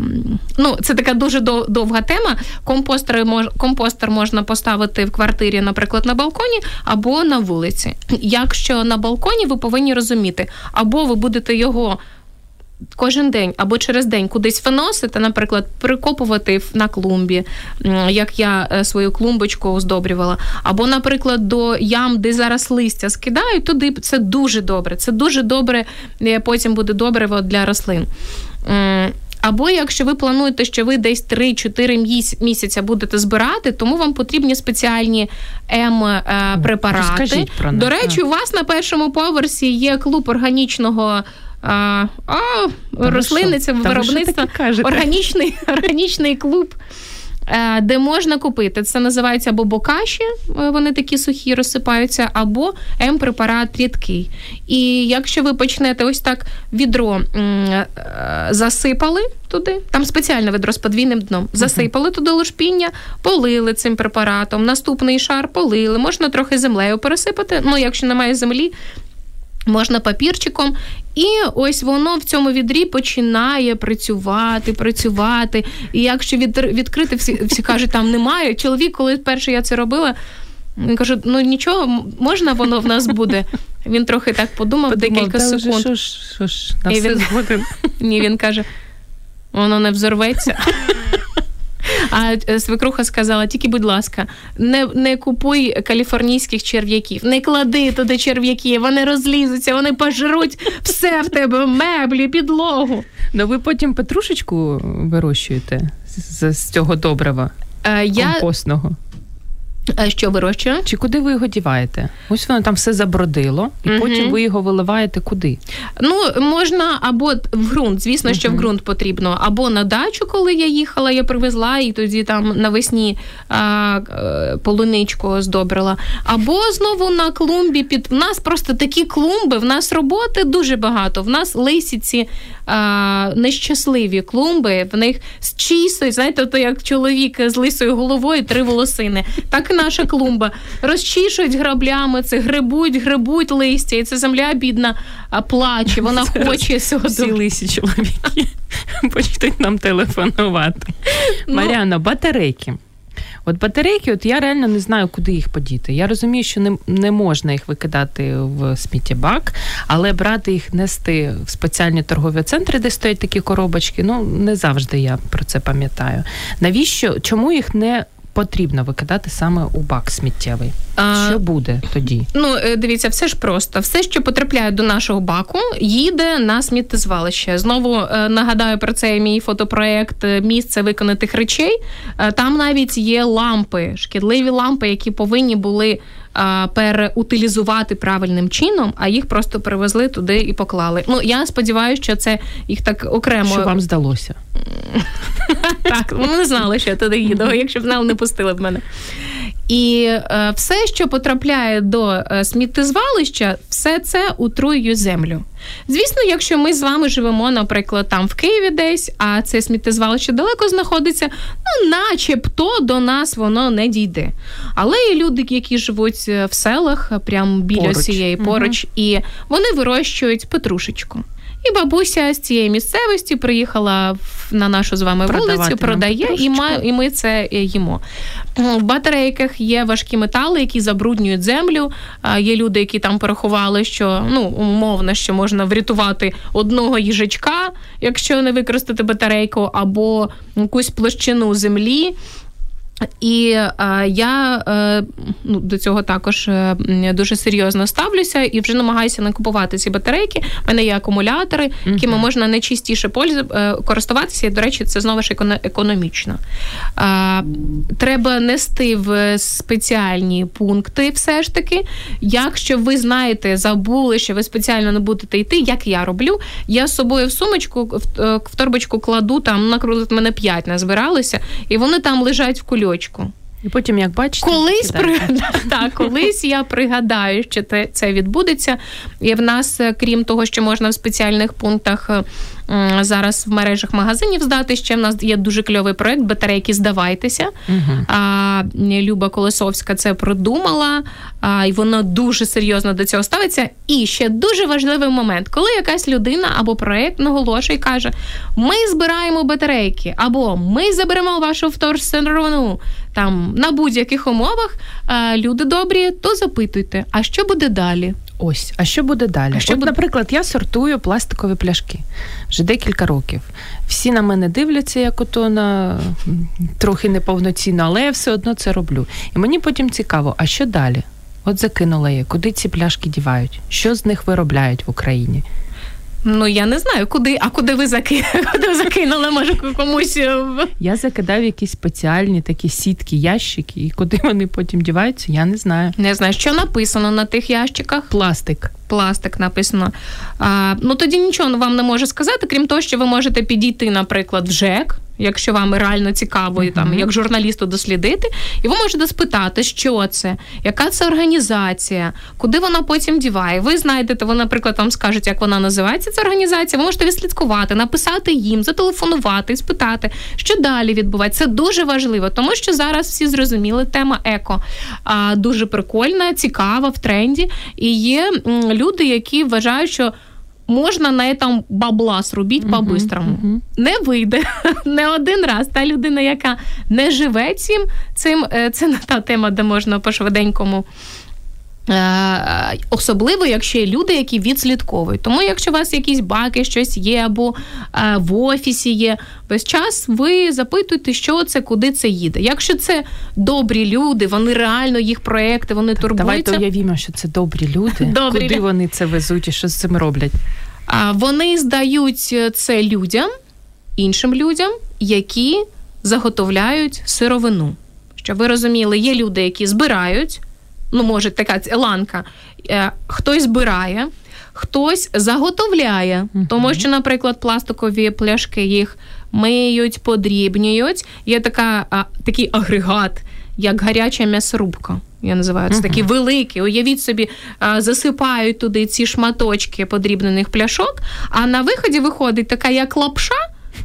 ну, Це така дуже довга тема. Компостер, мож, компостер можна поставити в квартирі, наприклад, на балконі або на вулиці. Якщо на балконі, ви повинні розуміти, або ви будете його кожен день або через день кудись виносити, наприклад, прикопувати на клумбі, як я е, свою клумбочку оздобрювала, або, наприклад, до ям, де зараз листя скидають, туди це дуже добре. Це дуже добре, е, потім буде добре для рослин. Або якщо ви плануєте, що ви десь 3-4 місяця будете збирати, тому вам потрібні спеціальні М-препарати. Про До речі, у вас на першому поверсі є клуб органічного а, а рослинниця виробництва органічний, органічний клуб. Е, де можна купити. Це називається або бокаші, е, вони такі сухі розсипаються, або М-препарат рідкий. І якщо ви почнете ось так відро е, засипали туди, там спеціальне відро з подвійним дном, засипали туди лушпіння, полили цим препаратом, наступний шар полили, можна трохи землею пересипати. Ну, якщо немає землі, Можна папірчиком, і ось воно в цьому відрі починає працювати, працювати. І якщо від, відкрити, всі всі кажуть, там немає. Чоловік, коли перше я це робила, він каже: ну нічого, можна воно в нас буде. Він трохи так подумав, подумав декілька секунд. Що ж, що ж, на все він. Ні, він каже: воно не взорветься. А е, свекруха сказала: тільки, будь ласка, не не купуй каліфорнійських черв'яків, не клади туди черв'яки, вони розлізуться, вони пожруть все в тебе, меблі, підлогу. Ну ви потім петрушечку вирощуєте з, з цього добрива Я компостного? Що вирощує? Чи куди ви його діваєте? Ось воно там все забродило, і uh потім ви його виливаєте куди? Ну, можна або в ґрунт, звісно, що uh в ґрунт потрібно, або на дачу, коли я їхала, я привезла і тоді там навесні а, е, полуничку здобрила. Або знову на клумбі під в нас просто такі клумби, в нас роботи дуже багато. В нас лисіці а, нещасливі клумби, в них з чисто, знаєте, то як чоловік з лисою головою, три волосини. Так наша клумба. Розчішують граблями, це грибуть, грибуть листя, і це земля бідна плаче, вона хоче цього. Всі лисі чоловіки почнуть нам телефонувати. Ну, Маріано, батарейки. От батарейки, от я реально не знаю, куди їх подіти. Я розумію, що не не можна їх викидати в сміттєбак, але брати їх, нести в спеціальні торгові центри, де стоять такі коробочки, ну не завжди я про це пам'ятаю. Навіщо чому їх не потрібно викидати саме у бак сміттєвий. А, що буде тоді? Ну е, дивіться, все ж просто все, що потрапляє до нашого баку, їде на сміттєзвалище. Знову е, нагадаю про цей мій фотопроект е, Місце виконаних речей. Там навіть є лампи, шкідливі лампи, які повинні були. Переутилізувати правильним чином, а їх просто привезли туди і поклали. Ну я сподіваюся, що це їх так окремо Що вам здалося. Так, ми не знали, що я туди їду. Якщо б знали, не пустили б мене. І е, все, що потрапляє до е, сміттєзвалища, все це утруює землю. Звісно, якщо ми з вами живемо, наприклад, там в Києві десь, а це сміттєзвалище далеко знаходиться, ну начебто до нас воно не дійде. Але є люди, які живуть е, в селах, прямо біля поруч. цієї поруч, угу. і вони вирощують петрушечку. І бабуся з цієї місцевості приїхала на нашу з вами Продавати вулицю, продає, і ми, і ми це е, їмо. В батарейках є важкі метали, які забруднюють землю. Є люди, які там порахували, що ну умовно, що можна врятувати одного їжачка, якщо не використати батарейку, або якусь площину землі. І е, я е, ну, до цього також е, дуже серйозно ставлюся і вже намагаюся не купувати ці батарейки. У мене є акумулятори, якими можна найчистіше е, користуватися. І, до речі, це знову ж економічно. Е, треба нести в спеціальні пункти, все ж таки. Якщо ви знаєте, забули, що ви спеціально не будете йти, як я роблю, я з собою в сумочку в, е, в торбочку кладу там, наприклад, мене п'ять назбиралися, і вони там лежать в кульку кульочку. І потім, як бачите, колись пригадаю, так, колись я пригадаю, що це відбудеться. І в нас, е, крім того, що можна в спеціальних пунктах е, зараз в мережах магазинів здати. Ще в нас є дуже кльовий проект батарейки здавайтеся. uh А Люба Колесовська це продумала, а, і вона дуже серйозно до цього ставиться. І ще дуже важливий момент, коли якась людина або проект наголошує і каже: Ми збираємо батарейки, або ми заберемо вашу вторсировину там на будь-яких умовах. А, люди добрі, то запитуйте, а що буде далі? Ось, а що буде далі? А що От, буде? наприклад, я сортую пластикові пляшки вже декілька років. Всі на мене дивляться, як ото на трохи неповноцінно, але я все одно це роблю. І мені потім цікаво, а що далі? От закинула я, куди ці пляшки дівають? Що з них виробляють в Україні? Ну я не знаю, куди, а куди ви закинули? Куди закинули, може комусь. Е, я закидав якісь спеціальні такі сітки, ящики, і куди вони потім діваються, я не знаю. Не знаю, що написано на тих ящиках. Пластик. Пластик написано. А, Ну тоді нічого вам не можу сказати, крім того, що ви можете підійти, наприклад, в ЖЕК якщо вам реально цікаво і там як журналісту дослідити, і ви можете спитати, що це, яка це організація, куди вона потім діває. Ви знайдете, ви, наприклад, вам скажуть, як вона називається. Ця організація. Ви можете відслідкувати, написати їм, зателефонувати, спитати, що далі відбувається. Це дуже важливо, тому що зараз всі зрозуміли, тема еко а, дуже прикольна, цікава в тренді. І є люди, які вважають, що можна на этом бабла срубіть по-бистрому. Uh-huh, Не вийде не один раз. Та людина, яка не живе цим, цим е, це не та тема, де можна по швиденькому особливо, якщо є люди, які відслідковують. Тому, якщо у вас якісь баки, щось є, або е, в офісі є весь час, ви запитуєте, що це, куди це їде. Якщо це добрі люди, вони реально їх проекти, вони так, турбуються. Давайте уявімо, що це добрі люди. Добрі. Куди вони це везуть і що з цим роблять? А Вони здають це людям, іншим людям, які заготовляють сировину щоб ви розуміли, є люди, які збирають, ну, може, така ланка, е, хтось збирає, хтось заготовляє, тому що, наприклад, пластикові пляшки їх миють, подрібнюють. Є така, а, такий агрегат, як гаряча м'ясорубка. Я називаю це такі великі. Уявіть собі, засипають туди ці шматочки подрібнених пляшок, а на виході виходить така як лапша.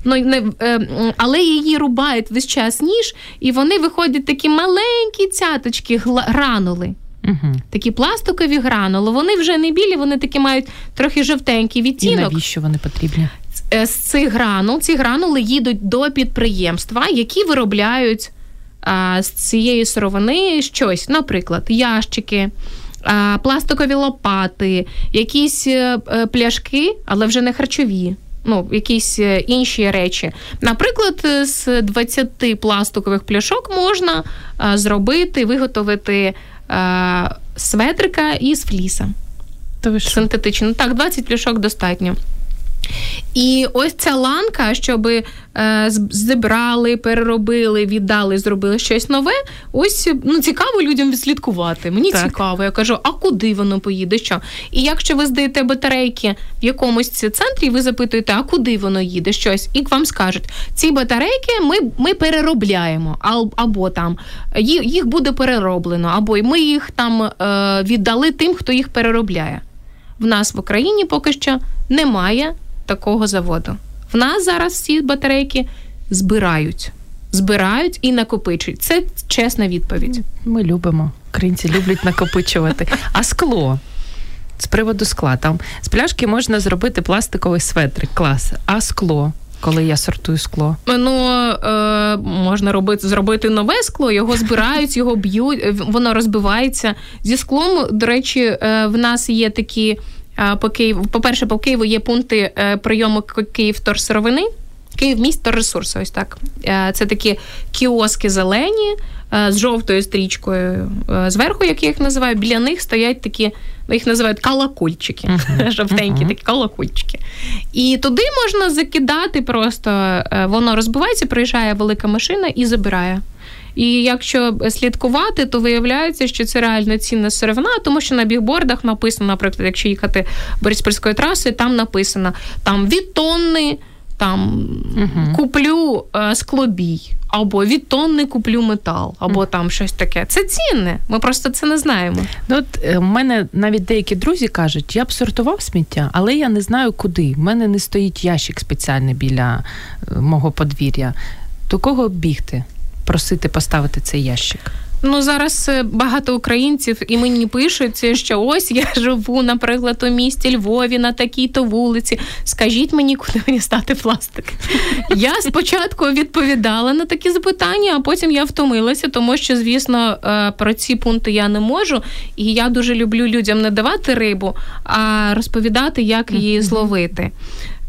Ну не е, але її рубають весь час ніж, і вони виходять такі маленькі цяточки, гранули. Угу. Такі пластикові гранули. Вони вже не білі, вони такі мають трохи жовтенький відтінок. І навіщо вони потрібні? Е, з цих гранул ці гранули їдуть до підприємства, які виробляють а, з цієї сировини щось, наприклад, ящики. Пластикові лопати, якісь е, е, пляшки, але вже не харчові ну, якісь е, інші речі. Наприклад, з 20 пластикових пляшок можна зробити, виготовити светрика із фліса. Синтетично. Так, 20 пляшок достатньо. І ось ця ланка, щоб е, зібрали, переробили, віддали, зробили щось нове. Ось ну цікаво людям відслідкувати. Мені так. цікаво. Я кажу, а куди воно поїде? Що? І якщо ви здаєте батарейки в якомусь центрі, ви запитуєте, а куди воно їде? Щось, і вам скажуть, ці батарейки ми ми переробляємо, або там їх буде перероблено, або ми їх там е, віддали тим, хто їх переробляє. В нас в Україні поки що немає такого заводу. В нас зараз всі батарейки збирають. Збирають і накопичують. Це чесна відповідь. Ми любимо. Українці люблять накопичувати. А скло. З приводу скла. Там з пляшки можна зробити пластиковий светрик, клас. А скло, коли я сортую скло. Ну е, можна робити зробити нове скло, його збирають, його б'ють, воно розбивається. Зі склом, до речі, е, в нас є такі по Києву. По-перше, по Києву є пункти е, прийому Київторсировини. Київ міст ресурси, ось так. Е, це такі кіоски зелені е, з жовтою стрічкою зверху, як я їх називаю. Біля них стоять такі, ну, їх називають колокольчики. Uh-huh. Жовтенькі uh-huh. такі колокольчики. І туди можна закидати просто, воно розбивається, приїжджає велика машина і забирає. І якщо слідкувати, то виявляється, що це реально цінна сировина, тому що на бігбордах написано, наприклад, якщо їхати Бориспільською трасою, там написано там від тонни там угу. куплю е, склобій, або від тонни куплю метал, або там щось таке. Це цінне. Ми просто це не знаємо. Ну от е, в мене навіть деякі друзі кажуть, я б сортував сміття, але я не знаю куди. У мене не стоїть ящик спеціальний біля е, мого подвір'я. До кого бігти? Просити поставити цей ящик? Ну зараз е, багато українців і мені пишуть, що ось я живу, наприклад, у місті Львові на такій-то вулиці. Скажіть мені, куди мені стати пластик? Я спочатку відповідала на такі запитання, а потім я втомилася, тому що, звісно, е, про ці пункти я не можу. І я дуже люблю людям не давати рибу, а розповідати, як її зловити.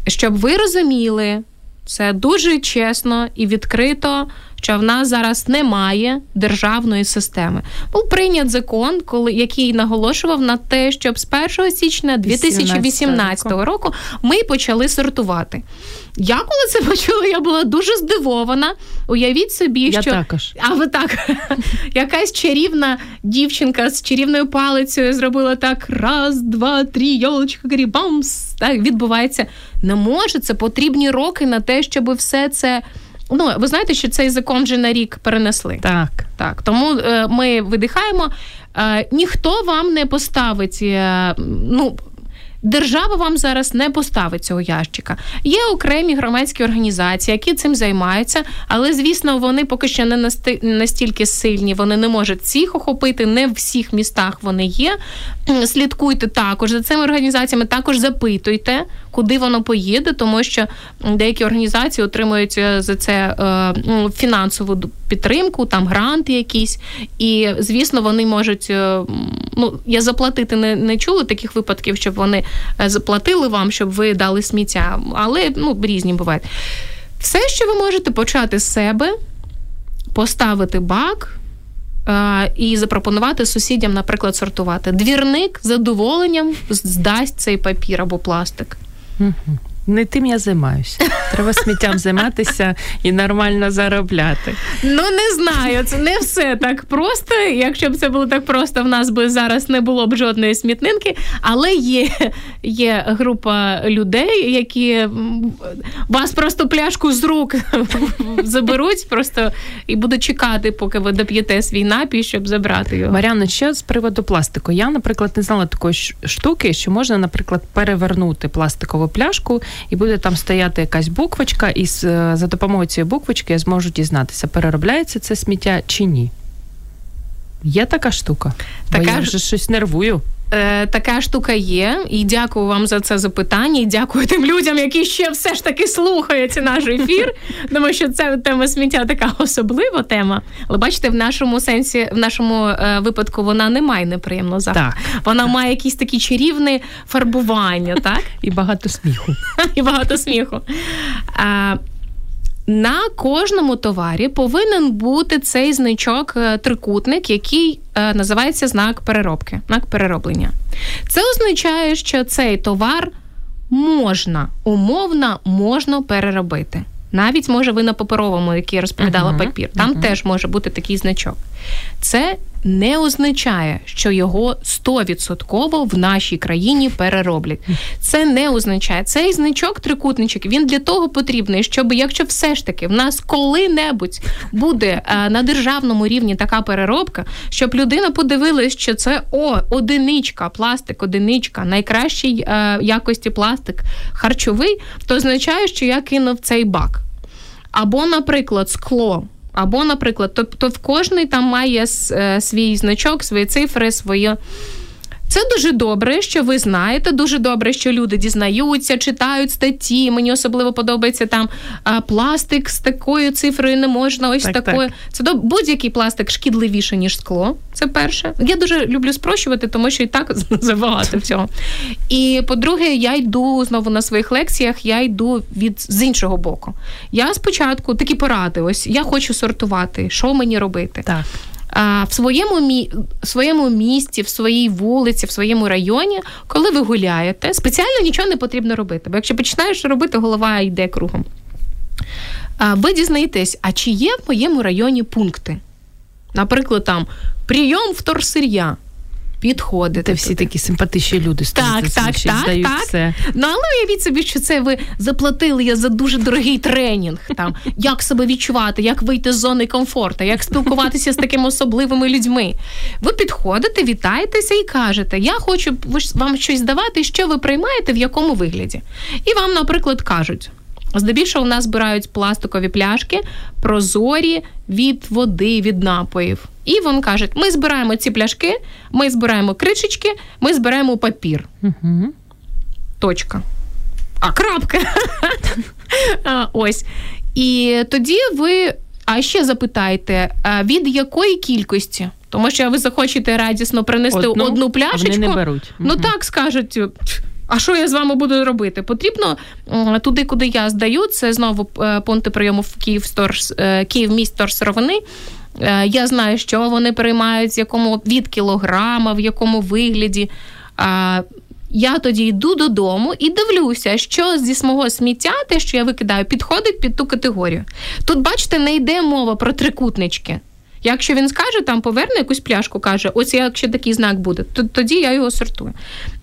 Щоб ви розуміли, це дуже чесно і відкрито що в нас зараз немає державної системи. Був прийнят закон, коли який наголошував на те, щоб з 1 січня 2018 року ми почали сортувати. Я коли це почула, я була дуже здивована. Уявіть собі, я що також. а ви так якась чарівна дівчинка з чарівною палицею зробила так: раз, два, три, йолочка, бамс. Так відбувається. Не може це потрібні роки на те, щоб все це. Ну, ви знаєте, що цей закон вже на рік перенесли. Так. Так. Тому е, ми видихаємо. Е, ніхто вам не поставить. Е, ну, Держава вам зараз не поставить цього ящика. Є окремі громадські організації, які цим займаються, але звісно, вони поки що не настільки сильні. Вони не можуть всіх охопити, не в всіх містах вони є. Слідкуйте також за цими організаціями, також запитуйте, куди воно поїде, тому що деякі організації отримують е, за це е, ну, фінансову підтримку, там гранти якісь. І звісно, вони можуть. Е, ну я заплатити не не чула таких випадків, щоб вони заплатили вам, щоб ви дали сміття, але ну різні бувають. Все, що ви можете почати з себе, поставити бак і запропонувати сусідям, наприклад, сортувати. Двірник з задоволенням здасть цей папір або пластик. Не тим я займаюся. Треба сміттям займатися і нормально заробляти. Ну не знаю, це не все так просто. Якщо б це було так просто, в нас би зараз не було б жодної смітнинки. Але є є група людей, які вас просто пляшку з рук заберуть, просто і будуть чекати, поки ви доп'єте свій напій, щоб забрати його. Маріанна, ще з приводу пластику. Я, наприклад, не знала такої штуки, що можна, наприклад, перевернути пластикову пляшку і буде там стояти якась буквочка, і за допомогою цієї буквочки я зможу дізнатися, переробляється це сміття чи ні. Є така штука. Така... Бо я вже щось нервую. Е, така штука є, і дякую вам за це запитання. і Дякую тим людям, які ще все ж таки слухають наш ефір. Тому що ця тема сміття така особлива тема. Але бачите, в нашому сенсі, в нашому е, випадку, вона не має неприємного запаху. Вона має якісь такі чарівне фарбування, так? І багато сміху. І багато сміху. А, на кожному товарі повинен бути цей значок е, трикутник, який називається знак переробки, знак перероблення. Це означає, що цей товар можна умовно можна переробити. Навіть може ви на паперовому, який я розповідала uh-huh, папір, там uh-huh. теж може бути такий значок. Це не означає, що його 100% в нашій країні перероблять. Це не означає цей значок трикутничок. Він для того потрібний, щоб якщо все ж таки в нас коли-небудь буде е, на державному рівні така переробка, щоб людина подивилась, що це о, одиничка, пластик, одиничка, найкращій е, якості пластик харчовий, то означає, що я кинув цей бак. Або, наприклад, скло. Або, наприклад, тобто в кожний там має е, свій значок, свої цифри, своє. Це дуже добре, що ви знаєте. Дуже добре, що люди дізнаються, читають статті. Мені особливо подобається там а, пластик з такою цифрою не можна. Ось так, такою. Так. Це до будь-який пластик шкідливіше ніж скло. Це перше. Я дуже люблю спрощувати, тому що і так забагато цього. І по-друге, я йду знову на своїх лекціях. Я йду від з іншого боку. Я спочатку такі поради. Ось я хочу сортувати, що мені робити. Так в своєму мі... в своєму місті, в своїй вулиці, в своєму районі, коли ви гуляєте, спеціально нічого не потрібно робити. Бо якщо починаєш робити, голова йде кругом. Ви дізнаєтесь, а чи є в моєму районі пункти? Наприклад, там прийом вторсир'я підходите. Всі такі симпатичні люди так, так, так, так. все. Ну але уявіть собі, що це ви заплатили я за дуже дорогий тренінг. Там як себе відчувати, як вийти з зони комфорту, як спілкуватися з такими особливими людьми. Ви підходите, вітаєтеся і кажете: Я хочу вам щось давати, що ви приймаєте, в якому вигляді. І вам, наприклад, кажуть. Здебільшого у нас збирають пластикові пляшки, прозорі від води, від напоїв. І він каже: ми збираємо ці пляшки, ми збираємо кришечки, ми збираємо папір. Угу. Точка. А крапка. Ось. І тоді ви а ще запитайте, від якої кількості? Тому що ви захочете радісно принести одну, одну пляшечку. Вони не беруть. Ну так скажуть. А що я з вами буду робити? Потрібно туди, куди я здаю. Це знову е, пункти прийому в Київ Сторс е, Київ міст сировини. Е, я знаю, що вони приймають, з якому від кілограма, в якому вигляді. Я тоді йду додому і дивлюся, що зі мого сміття, те, що я викидаю, підходить під ту категорію. Тут, бачите, не йде мова про трикутнички. Якщо він скаже, там поверне якусь пляшку, каже, ось якщо такий знак буде, то тоді я його сортую.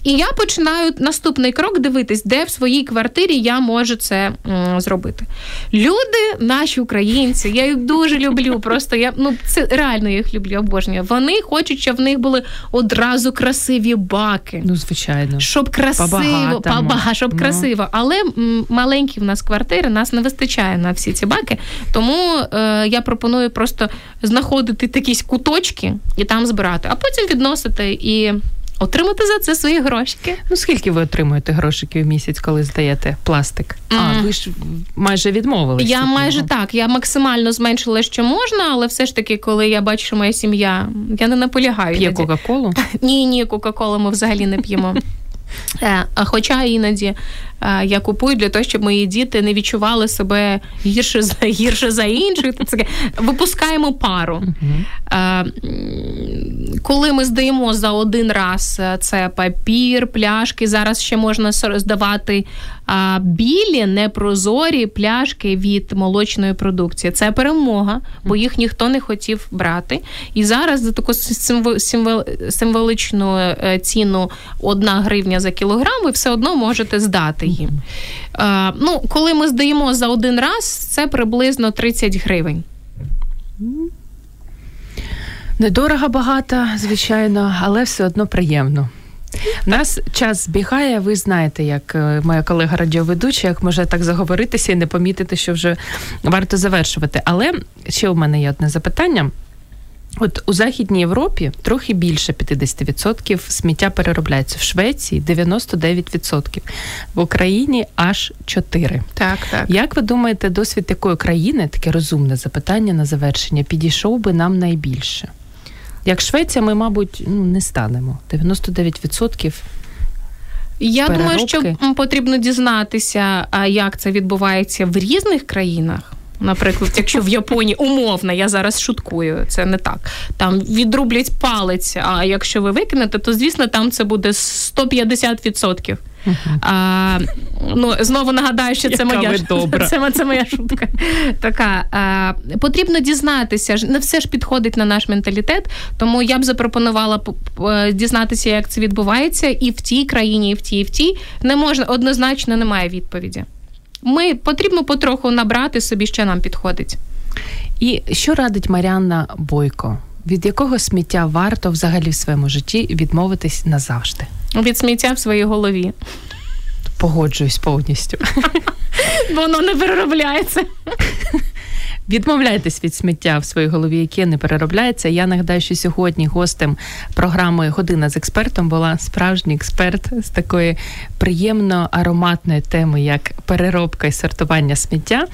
І я починаю наступний крок дивитись, де в своїй квартирі я можу це м, зробити. Люди, наші українці, я їх дуже люблю. Просто я ну це реально їх люблю, обожнюю. Вони хочуть, щоб в них були одразу красиві баки. Ну, звичайно, щоб красиво, побага, щоб ну. красиво. Але м, маленькі в нас квартири, нас не вистачає на всі ці баки. Тому е, я пропоную просто знаходити якісь куточки і там збирати, а потім відносити і. Отримати за це свої грошики. Ну скільки ви отримуєте грошиків в місяць, коли здаєте пластик? Mm. А ви ж майже відмовилися. Я майже так. Я максимально зменшила, що можна, але все ж таки, коли я бачу, що моя сім'я, я не наполягаю. П'є Кока-Колу? Ні, ні, Кока-Колу ми взагалі не п'ємо. Е, хоча іноді я купую для того, щоб мої діти не відчували себе гірше за гірше за інших. Це випускаємо пару. Коли ми здаємо за один раз це папір, пляшки, зараз ще можна здавати білі непрозорі пляшки від молочної продукції. Це перемога, бо їх ніхто не хотів брати. І зараз за таку символичну е, ціну одна гривня за кілограм, ви все одно можете здати їм. Ну, Коли ми здаємо за один раз, це приблизно 30 гривень. Недорого багато, звичайно, але все одно приємно. У нас час збігає, ви знаєте, як е, моя колега радіоведуча, як може так заговоритися і не помітити, що вже варто завершувати. Але ще у мене є одне запитання. От у Західній Європі трохи більше 50% сміття переробляється в Швеції 99%, в Україні аж 4%. Так, так. Як ви думаєте, досвід якої країни таке розумне запитання на завершення підійшов би нам найбільше? Як Швеція, ми, мабуть, ну, не станемо. 99% я переробки. думаю, що потрібно дізнатися, як це відбувається в різних країнах. Наприклад, якщо в Японії умовно, я зараз шуткую, це не так. Там відрублять палець. А якщо ви викинете, то звісно там це буде 150%. Uh-huh. А, ну, Знову нагадаю, що це моя Це, це моя шутка. Така а, потрібно дізнатися, не все ж підходить на наш менталітет. Тому я б запропонувала дізнатися, як це відбувається, і в тій країні, і в тій, і в тій не можна однозначно немає відповіді. Ми потрібно потроху набрати собі, що нам підходить. І що радить Маріанна Бойко? Від якого сміття варто взагалі в своєму житті відмовитись назавжди? Від сміття в своїй голові. Погоджуюсь повністю. Воно не переробляється. Відмовляйтесь від сміття в своїй голові, яке не переробляється. Я нагадаю, що сьогодні гостем програми Година з експертом була справжній експерт з такої приємно ароматної теми, як переробка і сортування сміття.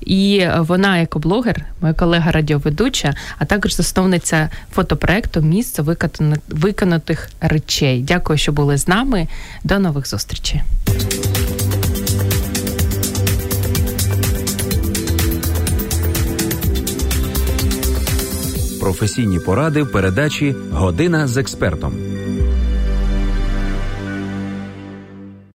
І вона, як блогер, моя колега радіоведуча, а також засновниця фотопроекту Місце виконатих речей. Дякую, що були з нами. До нових зустрічей. Професійні поради в передачі Година з експертом.